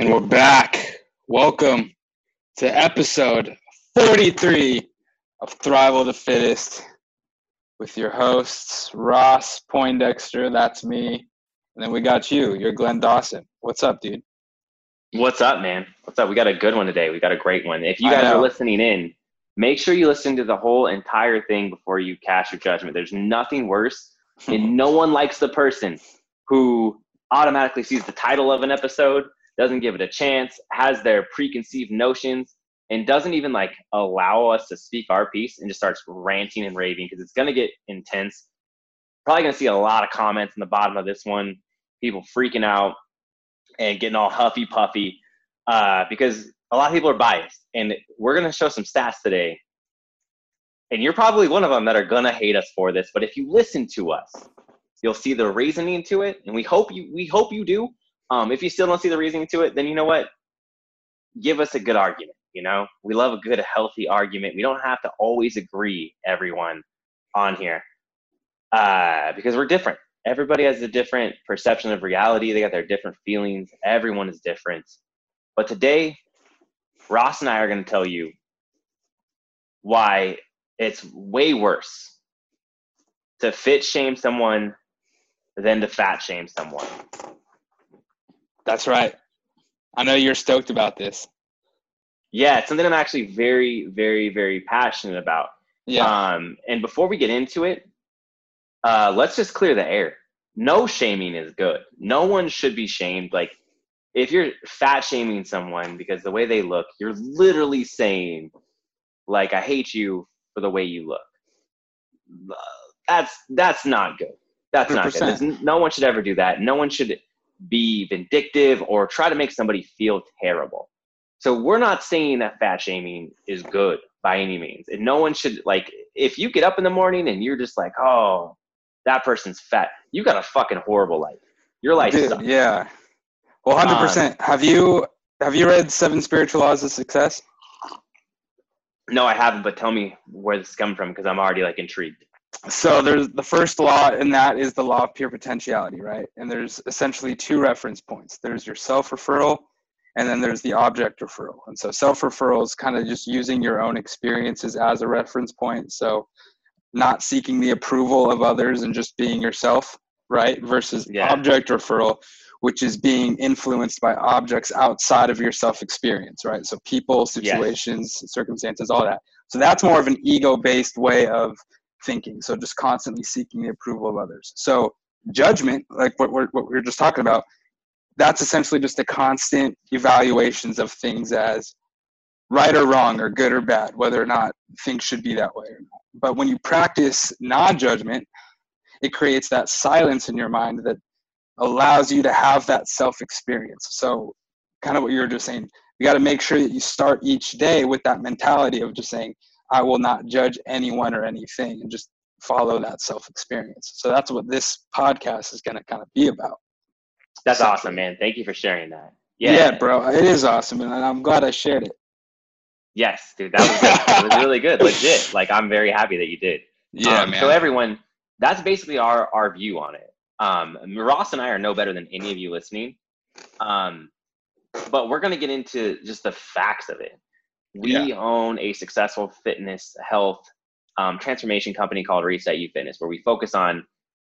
And we're back. Welcome to episode 43 of Thrival the Fittest with your hosts, Ross Poindexter, that's me. And then we got you, you're Glenn Dawson. What's up, dude? What's up, man? What's up? We got a good one today. We got a great one. If you guys are listening in, make sure you listen to the whole entire thing before you cast your judgment. There's nothing worse, and no one likes the person who automatically sees the title of an episode, doesn't give it a chance, has their preconceived notions, and doesn't even like allow us to speak our piece and just starts ranting and raving because it's going to get intense. Probably going to see a lot of comments in the bottom of this one, people freaking out and getting all huffy puffy uh, because a lot of people are biased. And we're going to show some stats today. And you're probably one of them that are going to hate us for this. But if you listen to us, you'll see the reasoning to it. And we hope you, we hope you do. Um, if you still don't see the reasoning to it, then you know what? Give us a good argument. You know, we love a good, healthy argument. We don't have to always agree, everyone, on here, uh, because we're different. Everybody has a different perception of reality. They got their different feelings. Everyone is different. But today, Ross and I are going to tell you why it's way worse to fit shame someone than to fat shame someone. That's right. I know you're stoked about this. Yeah, it's something I'm actually very, very, very passionate about. Yeah. Um, and before we get into it, uh, let's just clear the air. No shaming is good. No one should be shamed. Like, if you're fat shaming someone because the way they look, you're literally saying, like, I hate you for the way you look. That's that's not good. That's 100%. not good. There's, no one should ever do that. No one should be vindictive or try to make somebody feel terrible. So we're not saying that fat shaming is good by any means. And no one should like if you get up in the morning and you're just like, oh, that person's fat, you got a fucking horrible life. Your life Dude, sucks. Yeah. Well, hundred um, percent. Have you have you read Seven Spiritual Laws of Success? No, I haven't. But tell me where this is coming from because I'm already like intrigued. So there's the first law, and that is the law of pure potentiality, right? And there's essentially two reference points. There's your self referral and then there's the object referral. And so self referral is kind of just using your own experiences as a reference point. So not seeking the approval of others and just being yourself, right? Versus yeah. object referral, which is being influenced by objects outside of your self experience, right? So people, situations, yes. circumstances, all that. So that's more of an ego based way of thinking. So just constantly seeking the approval of others. So judgment, like what we're, what we we're just talking about, that's essentially just a constant evaluations of things as right or wrong or good or bad, whether or not things should be that way or not. But when you practice non judgment, it creates that silence in your mind that allows you to have that self experience. So, kind of what you were just saying, you got to make sure that you start each day with that mentality of just saying, I will not judge anyone or anything and just follow that self experience. So, that's what this podcast is going to kind of be about. That's awesome, man. Thank you for sharing that. Yeah. yeah, bro. It is awesome, and I'm glad I shared it. Yes, dude. That was good. it was really good. Legit. Like I'm very happy that you did. Yeah, um, man. So everyone, that's basically our our view on it. Um, Ross and I are no better than any of you listening. Um, but we're gonna get into just the facts of it. We yeah. own a successful fitness health um, transformation company called Reset You Fitness, where we focus on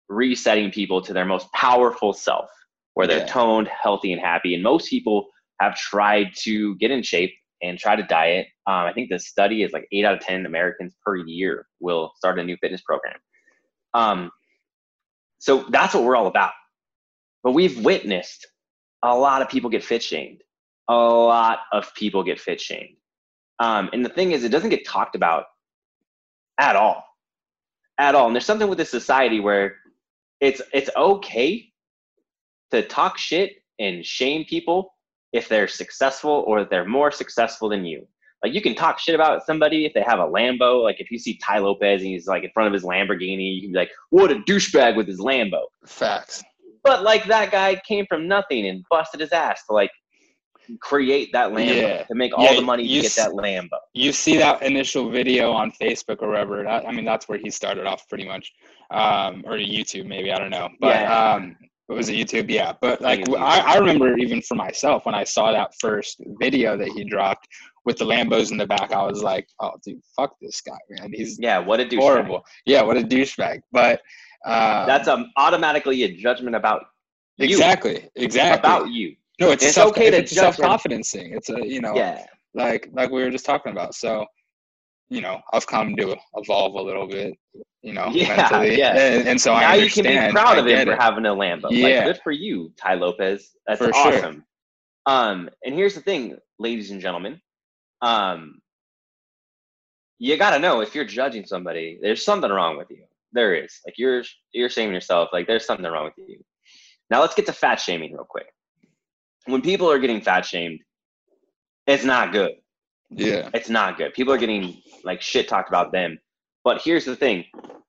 resetting people to their most powerful self where they're yeah. toned, healthy, and happy. And most people have tried to get in shape and try to diet. Um, I think the study is like eight out of 10 Americans per year will start a new fitness program. Um, so that's what we're all about. But we've witnessed a lot of people get fit shamed. A lot of people get fit shamed. Um, and the thing is, it doesn't get talked about at all. At all. And there's something with this society where it's it's okay to talk shit and shame people if they're successful or they're more successful than you. Like you can talk shit about somebody if they have a Lambo. Like if you see Tai Lopez and he's like in front of his Lamborghini, you can be like, "What a douchebag with his Lambo." Facts. But like that guy came from nothing and busted his ass to like create that Lambo yeah. to make all yeah, the money to get that Lambo. You see that initial video on Facebook or wherever. I mean, that's where he started off pretty much, um, or YouTube maybe. I don't know. But yeah. um, was it YouTube? Yeah, but like I, I remember even for myself when I saw that first video that he dropped with the Lambos in the back, I was like, oh dude, fuck this guy, man. He's yeah, what a douchebag. horrible. Yeah, what a douchebag. But um, that's um, automatically a judgment about you. exactly, exactly about you. No, it's, it's self, okay to it's self confidence thing. It's a you know, yeah, like like we were just talking about. So you know, I've come to evolve a little bit, you know, yeah, mentally. Yeah. And, and so now I you can be proud of him for it. having a Lambo. Yeah. Like, good for you, Tai Lopez. That's For awesome. sure. Um, and here's the thing, ladies and gentlemen. Um, you gotta know if you're judging somebody, there's something wrong with you. There is. Like you're you're shaming yourself. Like there's something wrong with you. Now let's get to fat shaming real quick. When people are getting fat shamed, it's not good. Yeah. It's not good. People are getting like shit talked about them. But here's the thing: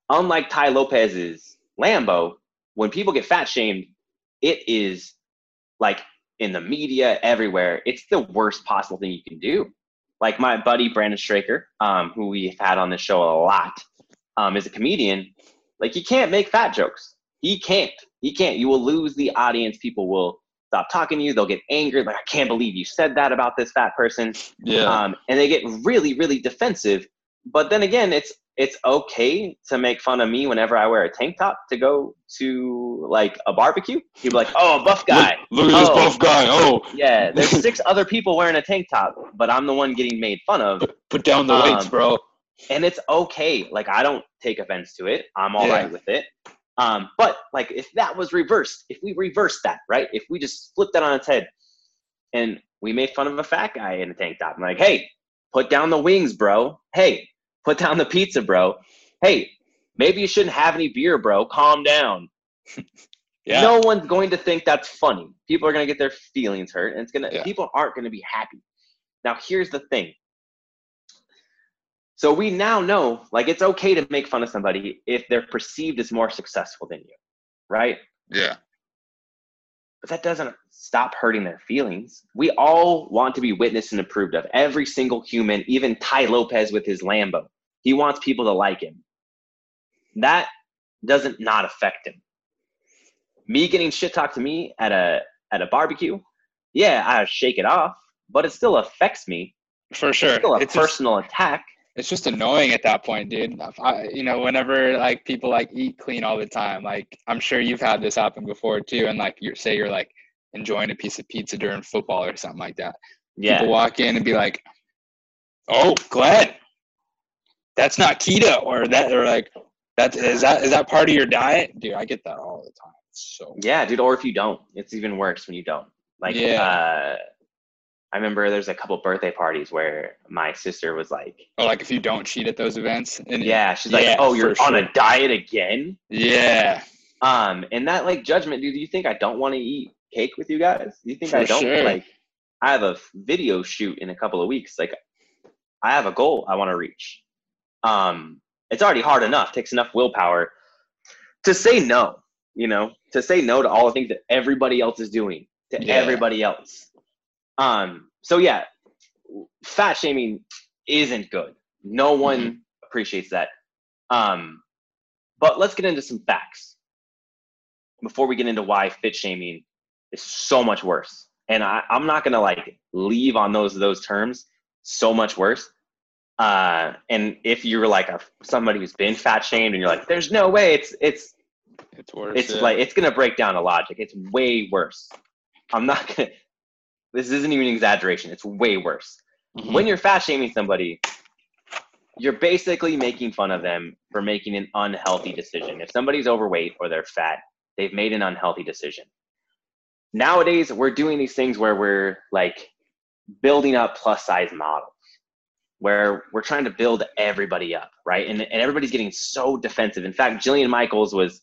unlike Tai Lopez's Lambo, when people get fat shamed, it is like in the media everywhere. It's the worst possible thing you can do. Like my buddy Brandon Straker, um, who we've had on this show a lot, um, is a comedian. Like he can't make fat jokes. He can't. He can't. You will lose the audience. People will stop talking to you. They'll get angry. Like I can't believe you said that about this fat person Yeah. um, and they get really really defensive but then again it's it's okay to make fun of me whenever i wear a tank top to go to like a barbecue people are like oh a buff guy Look, look at this Oh. buff guy. Oh, yeah there's six other people wearing a tank top but i'm the one getting made fun of put down the weights, Um, bro. and it's okay like i don't take offense to it i'm all right Yeah. with it um, but like if that was reversed if we reversed that right? If we just flipped that on its head and we made fun of a fat guy in a tank top i'm like hey put down the wings bro. Hey put down the pizza bro. Hey maybe you shouldn't have any beer bro. Calm down. Yeah. no one's going to think that's funny. People are going to get their feelings hurt and it's going to Yeah. people aren't going to be happy. Now here's the thing so we now know, like, it's okay to make fun of somebody if they're perceived as more successful than you, right? Yeah. But that doesn't stop hurting their feelings. We all want to be witnessed and approved of. Every single human, even Tai Lopez with his Lambo, he wants people to like him. That doesn't not affect him. Me getting shit talked to me at a at a barbecue, yeah, I shake it off, but it still affects me. For sure. It's still a It's just, personal attack. It's just annoying at that point, dude. I, you know, whenever like people like eat clean all the time, like I'm sure you've had this happen before too. And like you say you're like enjoying a piece of pizza during football or something like that. Yeah. People walk in and be like, "Oh, Glenn, that's not keto," or that, or like, "That is that is that part of your diet?" Dude, I get that all the time. So Yeah, dude. Or if you don't, it's even worse when you don't. Like, Yeah. uh, I remember there's a couple birthday parties where my sister was like, "Oh, like if you don't cheat at those events. And "Yeah," she's like, Yeah, "Oh, you're on sure. a diet again." yeah, Um, and that like judgment, dude. Do you think I don't want to eat cake with you guys? Do you think I don't sure. like? I have a video shoot in a couple of weeks. Like, I have a goal I want to reach. Um, it's already hard enough. Takes enough willpower to say no. You know, to say no to all the things that everybody else is doing to Yeah. everybody else. Um, so yeah, fat shaming isn't good. No one Mm-hmm. appreciates that. Um, but let's get into some facts before we get into why fit shaming is so much worse. And I, I'm not gonna like leave on those those terms. So much worse. Uh, and if you're like a somebody who's been fat shamed and you're like, there's no way, it's it's it's worse. it's yeah. like it's gonna break down the logic. It's way worse. I'm not gonna. This isn't even an exaggeration. It's way worse. Mhm. When you're fat shaming somebody, you're basically making fun of them for making an unhealthy decision. If somebody's overweight or they're fat, they've made an unhealthy decision. Nowadays, we're doing these things where we're like building up plus size models, where we're trying to build everybody up, right? And, and everybody's getting so defensive. In fact, Jillian Michaels was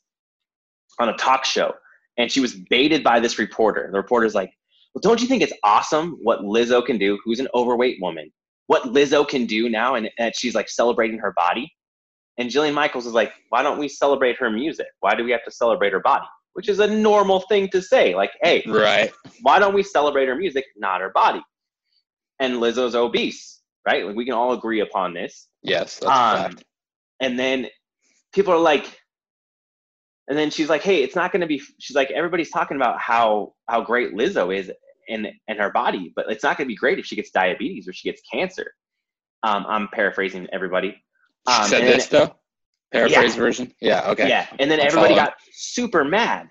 on a talk show and she was baited by this reporter. The reporter's like, Well, don't you think it's awesome what Lizzo can do, who's an overweight woman? What Lizzo can do now, and, and she's like celebrating her body. And Jillian Michaels is like, Why don't we celebrate her music? Why do we have to celebrate her body? Which is a normal thing to say. Like, hey, right. why don't we celebrate her music, not her body? And Lizzo's obese, right? Like, we can all agree upon this. Yes, that's Um, fact. and then people are like, And then she's like, "Hey, it's not going to be." She's like, "Everybody's talking about how how great Lizzo is in in her body, but it's not going to be great if she gets diabetes or she gets cancer." Um, I'm paraphrasing everybody. Um, said this though. Paraphrase yeah. version. Yeah. Okay. Yeah, and then I'll everybody got super mad.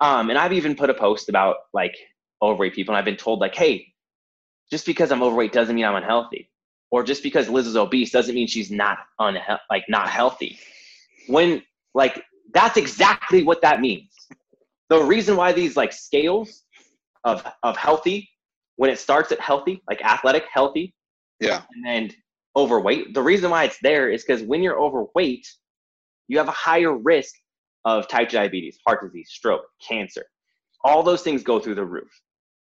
Um, and I've even put a post about like overweight people, and I've been told like, "Hey, just because I'm overweight doesn't mean I'm unhealthy, or just because Liz is obese doesn't mean she's not unhe- like not healthy." When like that's exactly what that means. The reason why these like scales of of healthy, when it starts at healthy, like athletic healthy, yeah, and then overweight. The reason why it's there is because when you're overweight, you have a higher risk of type 2 diabetes, heart disease, stroke, cancer. All those things go through the roof.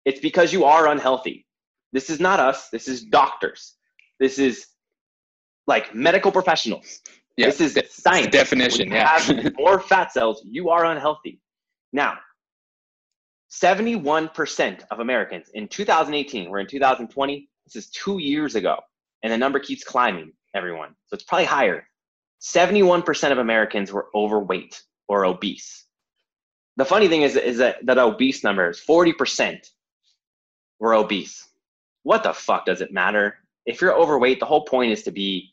It's because you are unhealthy. This is not us. This is doctors. This is like medical professionals. Yeah, this is science. Definition. yeah. have more fat cells, you are unhealthy. Now, 71% of Americans in 2018, we're in 2020, this is two years ago, and the number keeps climbing, everyone. So it's probably higher. 71% of Americans were overweight or obese. The funny thing is, is that that obese number is 40% were obese. What the fuck does it matter? If you're overweight, the whole point is to be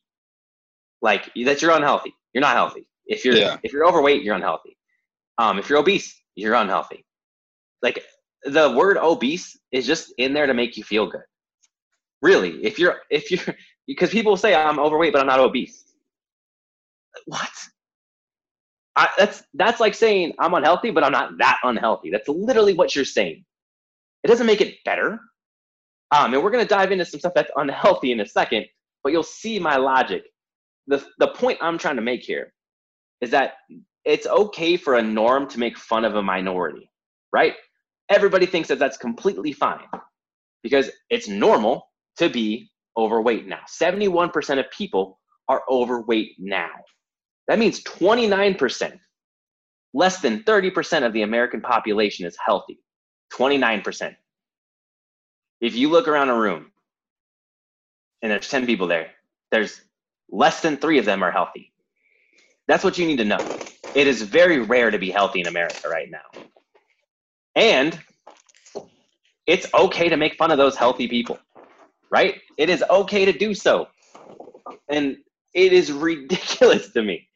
like that you're unhealthy. You're not healthy. If you're yeah. if you're overweight, you're unhealthy. Um, if you're obese, you're unhealthy. Like the word obese is just in there to make you feel good. Really, if you're if you're because people say I'm overweight but I'm not obese. What? I, that's that's like saying I'm unhealthy but I'm not that unhealthy. That's literally what you're saying. It doesn't make it better. Um, and we're gonna dive into some stuff that's unhealthy in a second, but you'll see my logic the the point I'm trying to make here is that it's okay for a norm to make fun of a minority, right? Everybody thinks that that's completely fine because it's normal to be overweight now. 71% of people are overweight now. That means 29%, less than 30% of the American population is healthy. 29%. If you look around a room and there's 10 people there, there's less than three of them are healthy. That's what you need to know. It is very rare to be healthy in America right now. And it's okay to make fun of those healthy people, right? It is okay to do so. And it is ridiculous to me.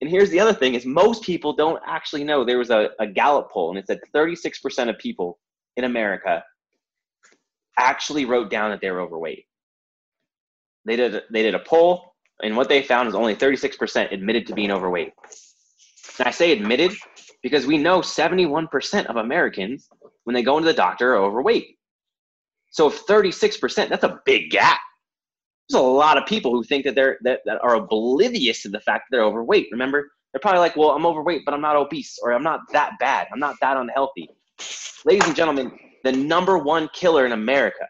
And here's the other thing is most people don't actually know there was a, a Gallup poll and it said 36% of people in America actually wrote down that they were overweight. They did they did a poll and what they found is only 36% admitted to being overweight. And I say admitted because we know 71% of Americans, when they go into the doctor, are overweight. So if 36%, that's a big gap. There's a lot of people who think that they're that, that are oblivious to the fact that they're overweight. Remember, they're probably like, well, I'm overweight, but I'm not obese, or I'm not that bad. I'm not that unhealthy. Ladies and gentlemen, the number one killer in America,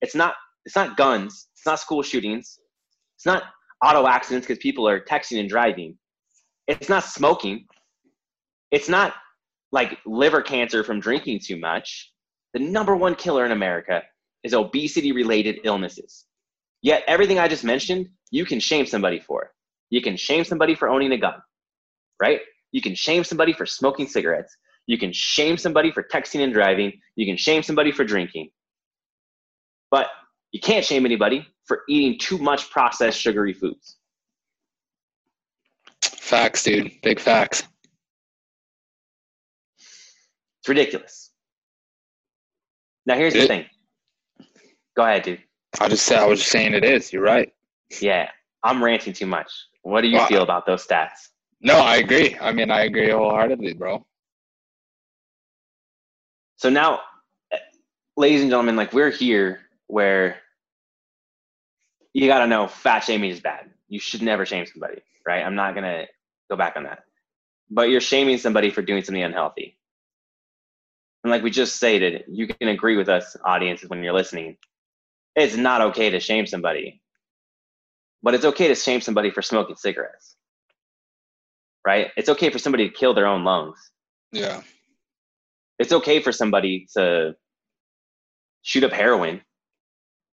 it's not it's not guns, it's not school shootings, it's not auto accidents because people are texting and driving. It's not smoking. It's not like liver cancer from drinking too much. The number one killer in America is obesity related illnesses. Yet everything I just mentioned, you can shame somebody for. You can shame somebody for owning a gun, right? You can shame somebody for smoking cigarettes. You can shame somebody for texting and driving. You can shame somebody for drinking. But you can't shame anybody for eating too much processed sugary foods. Facts, dude. Big facts. It's ridiculous. Now here's it, the thing. Go ahead, dude. I just said I was just saying it is. You're right. Yeah, I'm ranting too much. What do you well, feel about those stats? No, I agree. I mean, I agree wholeheartedly, bro. So now, ladies and gentlemen, like we're here where you got to know fat shaming is bad. You should never shame somebody, right? I'm not going to go back on that. But you're shaming somebody for doing something unhealthy. And like we just stated, you can agree with us, audiences, when you're listening. It's not okay to shame somebody, but it's okay to shame somebody for smoking cigarettes, right? It's okay for somebody to kill their own lungs. Yeah. It's okay for somebody to shoot up heroin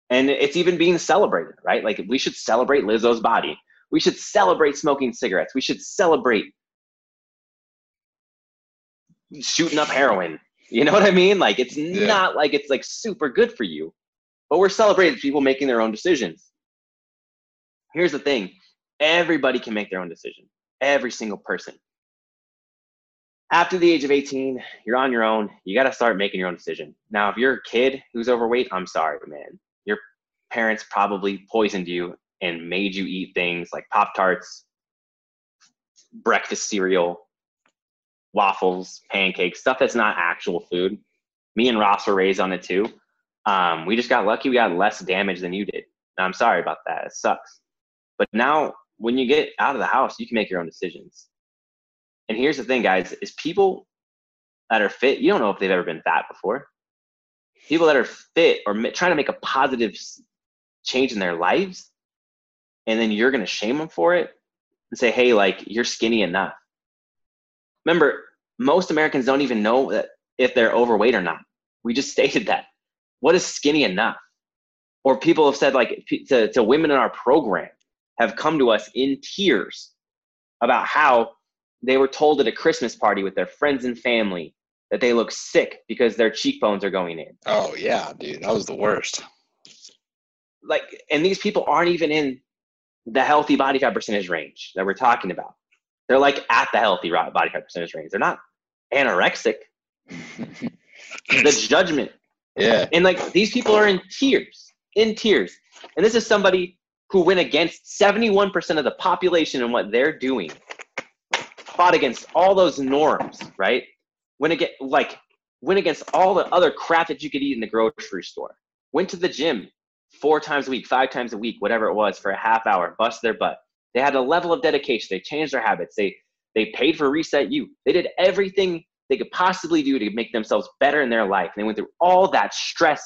and it's even being celebrated, right? Like we should celebrate Lizzo's body. We should celebrate smoking cigarettes. We should celebrate shooting up heroin. You know what I mean? Like it's yeah. not like it's like super good for you. But we're celebrating people making their own decisions. Here's the thing. Everybody can make their own decision. Every single person. After the age of 18, you're on your own. You got to start making your own decision. Now, if you're a kid who's overweight, I'm sorry, man. Parents probably poisoned you and made you eat things like Pop Tarts, breakfast cereal, waffles, pancakes, stuff that's not actual food. Me and Ross were raised on it too. Um, we just got lucky. We got less damage than you did. I'm sorry about that. It sucks. But now, when you get out of the house, you can make your own decisions. And here's the thing, guys: is people that are fit. You don't know if they've ever been fat before. People that are fit or trying to make a positive change in their lives, and then you're going to shame them for it and say, hey, like, you're skinny enough. Remember, most Americans don't even know that if they're overweight or not. We just stated that. What is skinny enough? Or people have said, like, to, to women in our program have come to us in tears about how they were told at a Christmas party with their friends and family that they look sick because their cheekbones are going in. Oh, yeah, dude. That was the worst. Like, and these people aren't even in the healthy body fat percentage range that we're talking about. They're like at the healthy body fat percentage range. They're not anorexic. the judgment. Yeah. And like these people are in tears, in tears. And this is somebody who went against 71% of the population and what they're doing. Fought against all those norms, right? Went against like went against all the other crap that you could eat in the grocery store. Went to the gym, four times a week, five times a week, whatever it was, for a half hour, bust their butt. They had a level of dedication. They changed their habits. They they paid for Reset You. They did everything they could possibly do to make themselves better in their life. And they went through all that stress,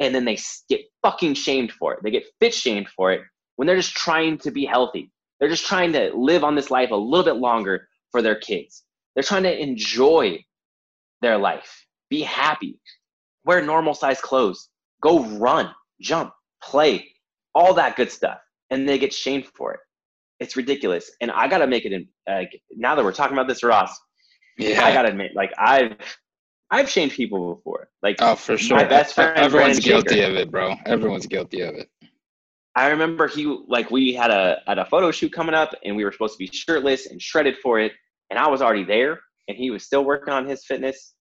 and then they get fucking shamed for it. They get fit shamed for it when they're just trying to be healthy. They're just trying to live on this life a little bit longer for their kids. They're trying to enjoy their life, be happy, wear normal size clothes, go run, jump, play, all that good stuff, and they get shamed for it. It's ridiculous. And I gotta make it in. Like now that we're talking about this, Ross, yeah, I gotta admit, like I've I've shamed people before. Like oh, for sure. My best friend, everyone's Brandon guilty Shaker. of it, bro. Everyone's guilty of it. I remember he like we had a had a photo shoot coming up, and we were supposed to be shirtless and shredded for it, and I was already there, and he was still working on his fitness,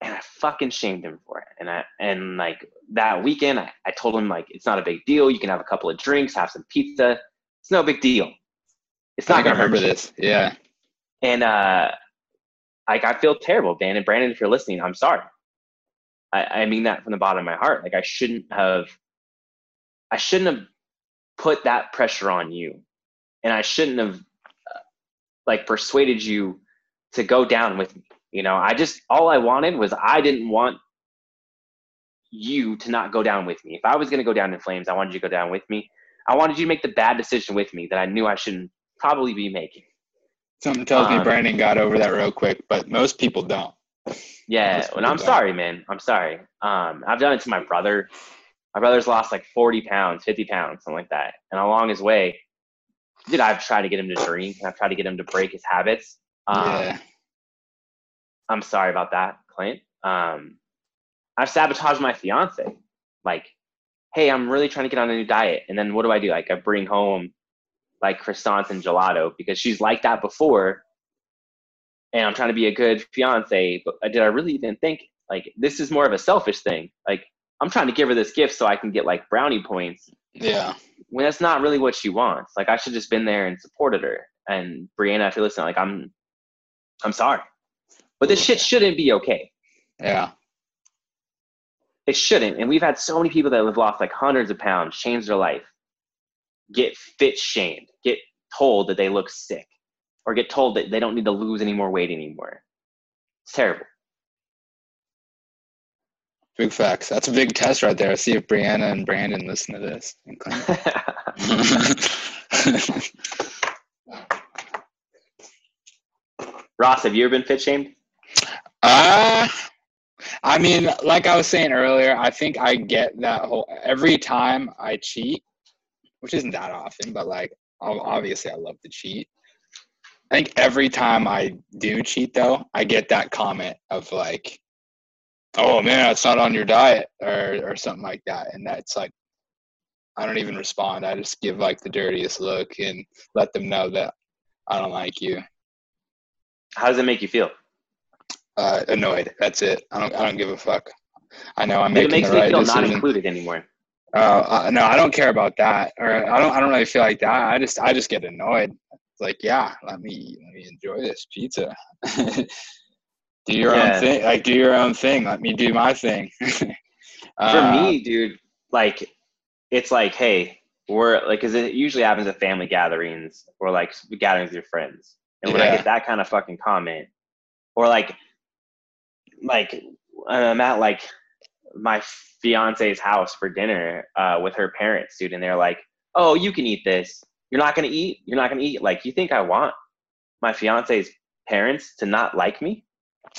and I fucking shamed him for it. And I and like that weekend, I, I told him like it's not a big deal. You can have a couple of drinks, have some pizza. It's no big deal. It's not I gonna remember this. Yeah. And uh, like I feel terrible, Dan and Brandon. If you're listening, I'm sorry. I, I mean that from the bottom of my heart. Like I shouldn't have. I shouldn't have put that pressure on you, and I shouldn't have uh, like persuaded you to go down with me you know, I just all I wanted was I didn't want you to not go down with me. If I was going to go down in flames, I wanted you to go down with me. I wanted you to make the bad decision with me that I knew I shouldn't probably be making. Something tells um, me Brandon got over that real quick, but most people don't. Yeah, and I'm don't. sorry, man. I'm sorry. Um, I've done it to my brother. My brother's lost like 40 pounds, 50 pounds, something like that. And along his way, dude, I've tried to get him to drink. And I've tried to get him to break his habits. Um, yeah. I'm sorry about that, Clint. Um, I've sabotaged my fiance. Like, hey, I'm really trying to get on a new diet. And then what do I do? Like, I bring home like croissants and gelato because she's like that before. And I'm trying to be a good fiance. But did I really even think like this is more of a selfish thing? Like, I'm trying to give her this gift so I can get like brownie points. Yeah. When that's not really what she wants. Like, I should just been there and supported her. And Brianna, if you're listening, like, I'm, I'm sorry. But this shit shouldn't be okay. Yeah. It shouldn't. And we've had so many people that have lost like hundreds of pounds, change their life, get fit shamed, get told that they look sick, or get told that they don't need to lose any more weight anymore. It's terrible. Big facts. That's a big test right there. See if Brianna and Brandon listen to this. Ross, have you ever been fit shamed? Uh I mean, like I was saying earlier, I think I get that whole every time I cheat, which isn't that often, but like obviously I love to cheat. I think every time I do cheat though, I get that comment of like, "Oh man, it's not on your diet" or or something like that, and that's like, I don't even respond. I just give like the dirtiest look and let them know that I don't like you. How does it make you feel? Uh, annoyed. That's it. I don't. I don't give a fuck. I know I'm making It makes the me right feel decision. not included anymore. Uh, uh, no, I don't care about that, or I don't. I don't really feel like that. I just, I just get annoyed. It's like, yeah, let me, let me enjoy this pizza. do your Yeah. own thing. Like, do your own thing. Let me do my thing. For Uh, me, dude, like it's like, hey, we're like, because it usually happens at family gatherings or like gatherings with your friends, and when I get that kind of fucking comment, or like, like I'm at like my fiance's house for dinner uh, with her parents, dude, and they're like, "Oh, you can eat this. You're not gonna eat. You're not gonna eat." Like, you think I want my fiance's parents to not like me,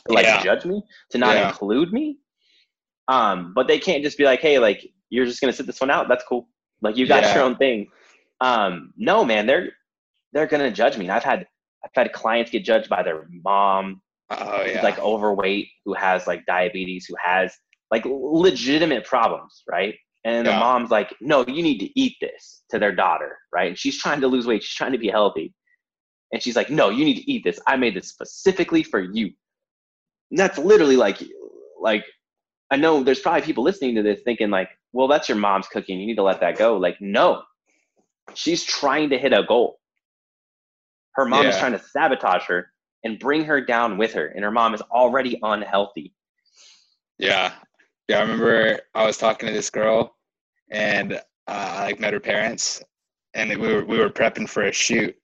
to like Yeah. judge me, to not Yeah. include me? Um, but they can't just be like, "Hey, like you're just gonna sit this one out. That's cool. Like you got Yeah. your own thing." Um, no, man, they're they're gonna judge me. And I've had I've had clients get judged by their mom, oh yeah. like overweight, who has like diabetes, who has like legitimate problems, right? And the mom's like, no, you need to eat this to their daughter, right? And she's trying to lose weight, she's trying to be healthy. And she's like, no, you need to eat this. I made this specifically for you. And that's literally like, like, I know there's probably people listening to this thinking like, well, that's your mom's cooking. You need to let that go. Like, no, she's trying to hit a goal. Her mom is trying to sabotage her and bring her down with her. And her mom is already unhealthy. Yeah. Yeah. I remember I was talking to this girl and uh, I like met her parents and we were, we were prepping for a shoot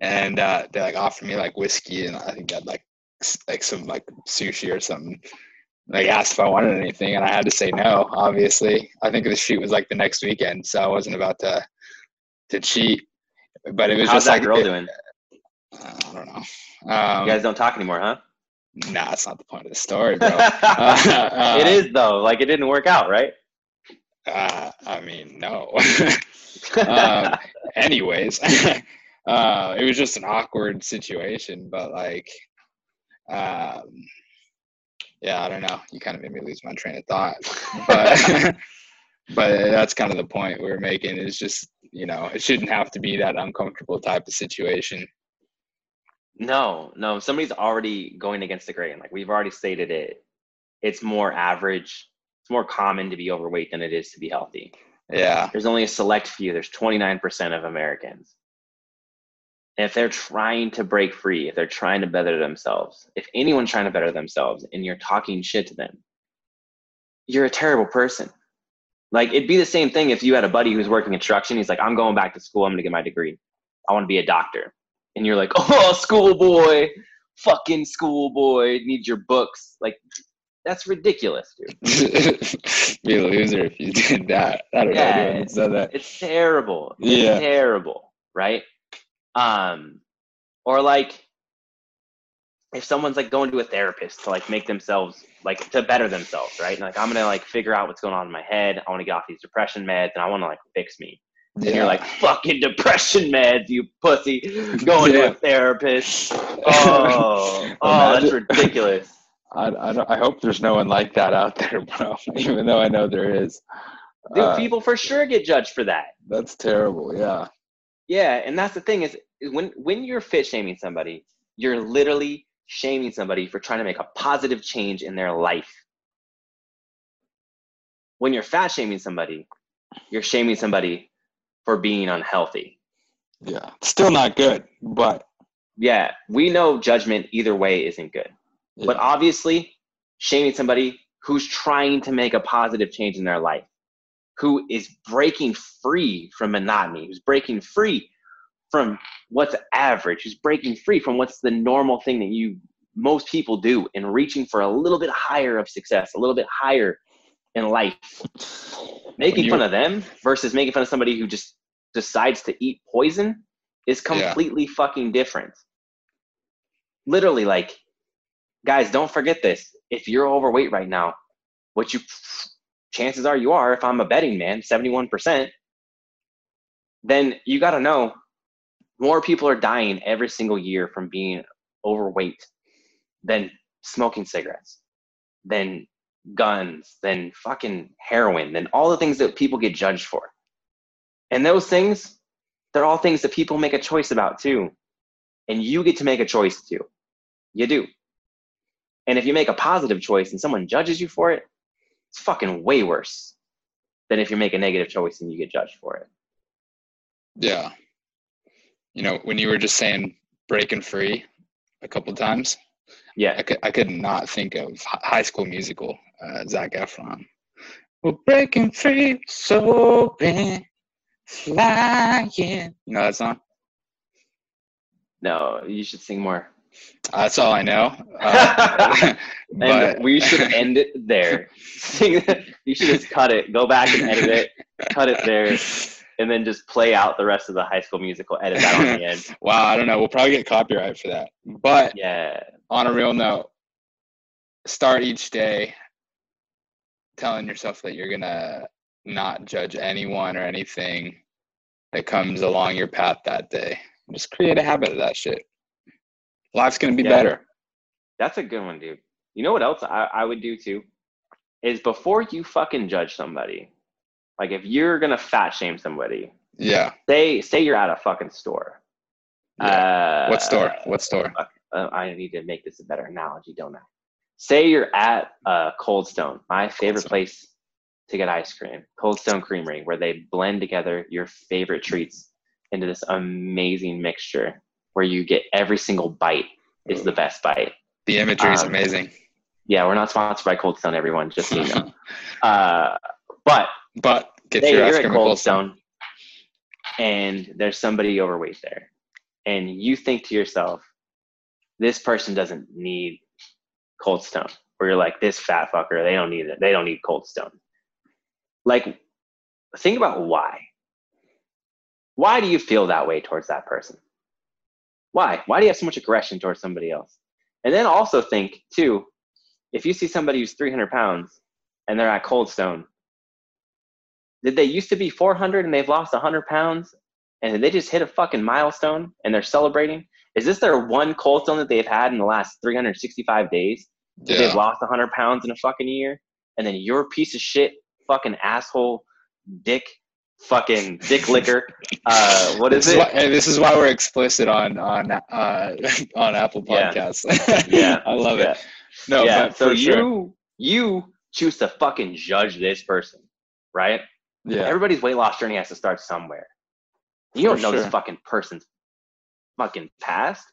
and uh, they like offered me like whiskey and I think that like, like some like sushi or something. Like asked if I wanted anything and I had to say no, obviously. I think the shoot was like the next weekend. So I wasn't about to, to cheat, but it was How's just that like, girl it- doing? I don't know. Um, You guys don't talk anymore, huh? nah, that's not the point of the story, bro. Uh, it is though. Like it didn't work out, right? Uh, I mean, no. um, anyways, uh, it was just an awkward situation, but like, um, yeah, I don't know. You kind of made me lose my train of thought, but but that's kind of the point we we're making. Is just you know, it shouldn't have to be that uncomfortable type of situation. No, no. Somebody's already going against the grain. Like we've already stated it. It's more average. It's more common to be overweight than it is to be healthy. Yeah, There's only a select few. There's 29% of Americans. And if they're trying to break free, if they're trying to better themselves, if anyone's trying to better themselves and you're talking shit to them, you're a terrible person. Like it'd be the same thing if you had a buddy who's working construction. He's like, I'm going back to school. I'm going to get my degree. I want to be a doctor. And you're like, oh, schoolboy, fucking schoolboy, need your books. Like, that's ridiculous, dude. be a loser if you did that. I don't know Yeah. anyone that said that. It's terrible. It's Yeah. terrible, right? Um, or like if someone's like going to a therapist to like make themselves like to better themselves, right? And like I'm gonna like figure out what's going on in my head. I want to get off these depression meds, and I want to like fix me. And you're like fucking depression meds, you pussy, going to a therapist. Oh, oh, that's ridiculous. I, I, I hope there's no one like that out there, bro. Even though I know there is. Dude, Uh, people for sure get judged for that. that's terrible. Yeah. Yeah, and that's the thing is, is when when you're fit shaming somebody, you're literally shaming somebody for trying to make a positive change in their life. When you're fat shaming somebody, you're shaming somebody for being unhealthy. Yeah. Still not good, but. Yeah, we know judgment either way isn't good. But obviously, shaming somebody who's trying to make a positive change in their life, who is breaking free from monotony, who's breaking free from what's average, who's breaking free from what's the normal thing that you most people do and reaching for a little bit higher of success, a little bit higher in life. Making fun of them versus making fun of somebody who just decides to eat poison is Yeah. completely fucking different. Literally, like, guys, don't forget this. If you're overweight right now, what you chances are you are, if I'm a betting man, 71%, then you got to know more people are dying every single year from being overweight than smoking cigarettes, than guns, than fucking heroin, than all the things that people get judged for. And those things, they're all things that people make a choice about too. And you get to make a choice too. You do. And if you make a positive choice and someone judges you for it, it's fucking way worse than if you make a negative choice and you get judged for it. Yeah. You know, when you were just saying breaking free a couple times, yeah, I could I could not think of High School Musical, uh, Zac Efron. We're breaking free, so big, flying. You know that song? No, you should sing more. Uh, that's all I know. Uh, but we should end it there. you should just cut it, go back and edit it, cut it there, and then just play out the rest of the High School Musical. Edit that on the end. wow, I don't know. We'll probably get copyright for that. But yeah, on a real note, start each day telling yourself that you're gonna not judge anyone or anything that comes along your path that day. Just create a habit of that shit. Life's gonna be yeah. better. That's a good one, dude. You know what else I, I would do too? Is before you fucking judge somebody, like if you're gonna fat shame somebody, yeah. Say say you're at a fucking store. Yeah. Uh, what store? What store? Uh, I need to make this a better analogy, don't I? Say you're at uh, Cold Stone, my favorite place to get ice cream, Cold Stone Creamery, where they blend together your favorite treats into this amazing mixture where you get every single bite is the best bite. The imagery is um, amazing. Yeah, we're not sponsored by Cold Stone, everyone, just so you know. uh, but but get your you're at Cold Stone, and there's somebody overweight there, and you think to yourself, this person doesn't need Cold Stone. Where you're like, this fat fucker, they don't need it. They don't need Cold Stone. Like, think about why. Why do you feel that way towards that person? Why? Why do you have so much aggression towards somebody else? And then also think, too, if you see somebody who's 300 pounds and they're at Cold Stone, did they used to be 400 and they've lost 100 pounds and they just hit a fucking milestone and they're celebrating? Is this their one Cold Stone that they've had in the last 365 days? Yeah. They've lost 100 pounds in a fucking year? And then your piece of shit, fucking asshole, dick, fucking dick liquor. Uh, what is this it? Is why, this is why we're explicit on on uh, on Apple Podcasts. Yeah, yeah. I love yeah. it. No, yeah. so you sure. you choose to fucking judge this person, right? Yeah. Everybody's weight loss journey has to start somewhere. You don't For know sure. this fucking person's fucking past.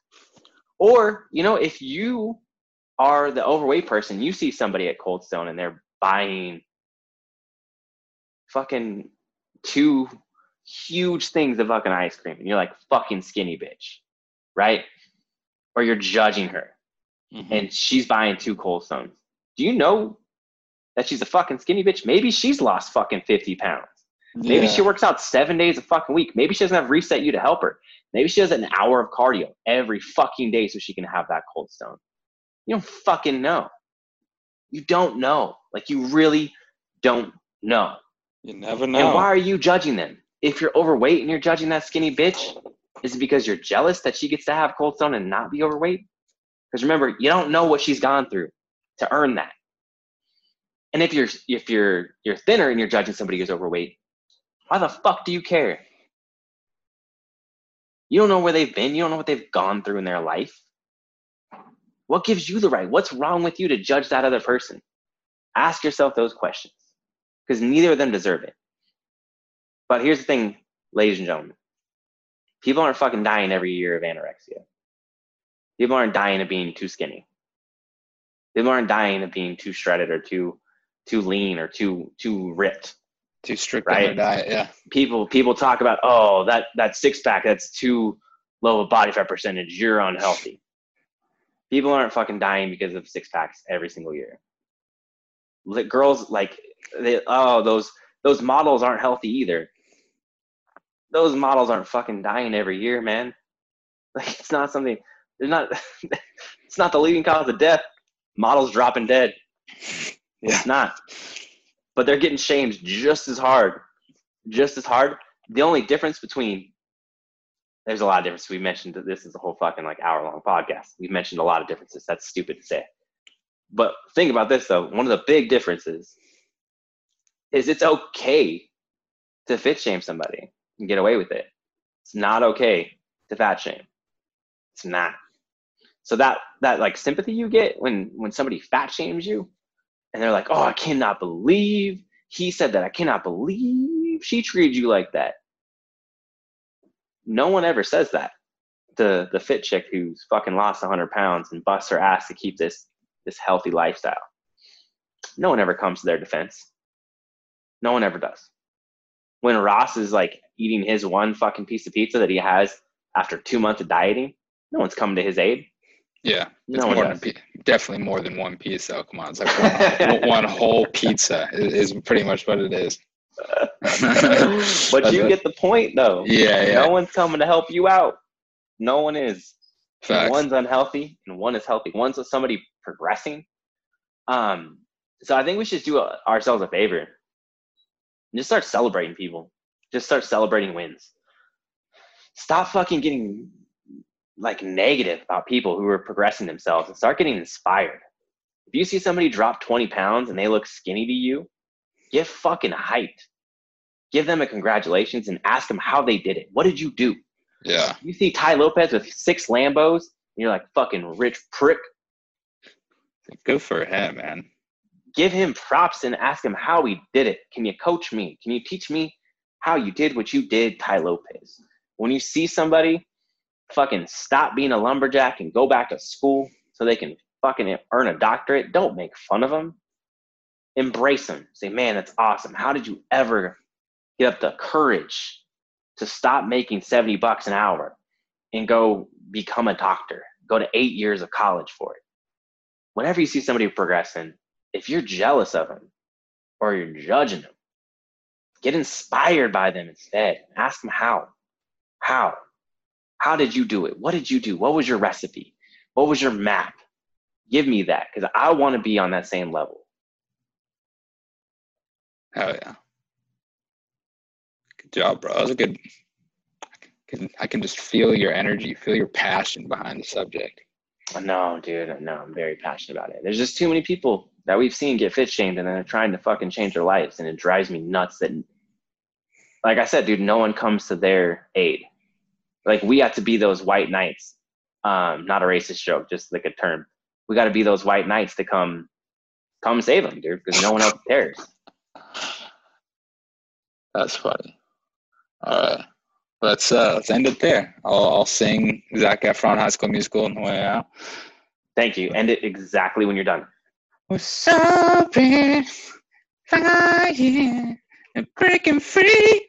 Or, you know, if you are the overweight person, you see somebody at Cold Stone and they're buying fucking two huge things of fucking ice cream and you're like fucking skinny bitch, right? Or you're judging her mm-hmm. and she's buying two Cold Stones. Do you know that she's a fucking skinny bitch? Maybe she's lost fucking 50 pounds. Maybe yeah. she works out seven days a fucking week. Maybe she doesn't have reset you to help her. Maybe she does an hour of cardio every fucking day so she can have that cold stone. You don't fucking know. You don't know. Like you really don't know. You never know. And why are you judging them? If you're overweight and you're judging that skinny bitch, is it because you're jealous that she gets to have cold stone and not be overweight? Because remember, you don't know what she's gone through to earn that. And if you're if you're you're thinner and you're judging somebody who's overweight, why the fuck do you care? You don't know where they've been. You don't know what they've gone through in their life. What gives you the right? What's wrong with you to judge that other person? Ask yourself those questions because neither of them deserve it. But here's the thing, ladies and gentlemen people aren't fucking dying every year of anorexia. People aren't dying of being too skinny. People aren't dying of being too shredded or too too lean or too too ripped too strict right? on their diet. Yeah. People people talk about oh that that six pack that's too low of body fat percentage. You're unhealthy. People aren't fucking dying because of six packs every single year. Girls like they oh those those models aren't healthy either. Those models aren't fucking dying every year, man. Like it's not something. They're not. it's not the leading cause of death. Models dropping dead. Yeah. It's not but they're getting shamed just as hard, just as hard. The only difference between there's a lot of differences. We mentioned that this is a whole fucking like hour long podcast. We've mentioned a lot of differences. That's stupid to say. But think about this though. One of the big differences is it's okay to fit shame somebody and get away with it. It's not okay to fat shame. It's not. So that that like sympathy you get when when somebody fat shames you, and they're like, "Oh, I cannot believe he said that. I cannot believe she treated you like that." No one ever says that. The the fit chick who's fucking lost 100 pounds and busts her ass to keep this this healthy lifestyle. No one ever comes to their defense. No one ever does. When Ross is like eating his one fucking piece of pizza that he has after two months of dieting, no one's coming to his aid. Yeah, it's no more than definitely more than one piece. Though, come on, it's like one, one whole pizza is, is, pretty much what it is. but you get the point, though. Yeah, yeah. No one's coming to help you out. No one is. One's unhealthy and one is healthy. One's with somebody progressing. Um, so I think we should do a, ourselves a favor and just start celebrating people. Just start celebrating wins. Stop fucking getting like negative about people who are progressing themselves and start getting inspired. If you see somebody drop 20 pounds and they look skinny to you, get fucking hyped. Give them a congratulations and ask them how they did it. What did you do? Yeah. You see Tai Lopez with six Lambos, and you're like fucking rich prick. Good for him, man. Give him props and ask him how he did it. Can you coach me? Can you teach me how you did what you did, Tai Lopez? When you see somebody fucking stop being a lumberjack and go back to school so they can fucking earn a doctorate, don't make fun of them. Embrace them. Say, man, that's awesome. How did you ever get up the courage to stop making 70 bucks an hour and go become a doctor? Go to eight years of college for it whenever you see somebody progressing, if you're jealous of them or you're judging them, get inspired by them instead. Ask them how. How? How did you do it? What did you do? What was your recipe? What was your map? Give me that because I want to be on that same level. Hell yeah. Good job, bro. That was a good. I can, I can just feel your energy, feel your passion behind the subject. No, dude, no, I'm very passionate about it. There's just too many people that we've seen get fit shamed and then they're trying to fucking change their lives. And it drives me nuts that, like I said, dude, no one comes to their aid. Like we have to be those white knights. Um, not a racist joke, just like a term. We got to be those white knights to come, come save them, dude, because no one else cares. That's funny. All right let's uh, let's end it there. I'll, I'll sing Zac Efron High School Musical on the way out. Thank you. End it exactly when you're done. We're soaring, flying, and breaking free.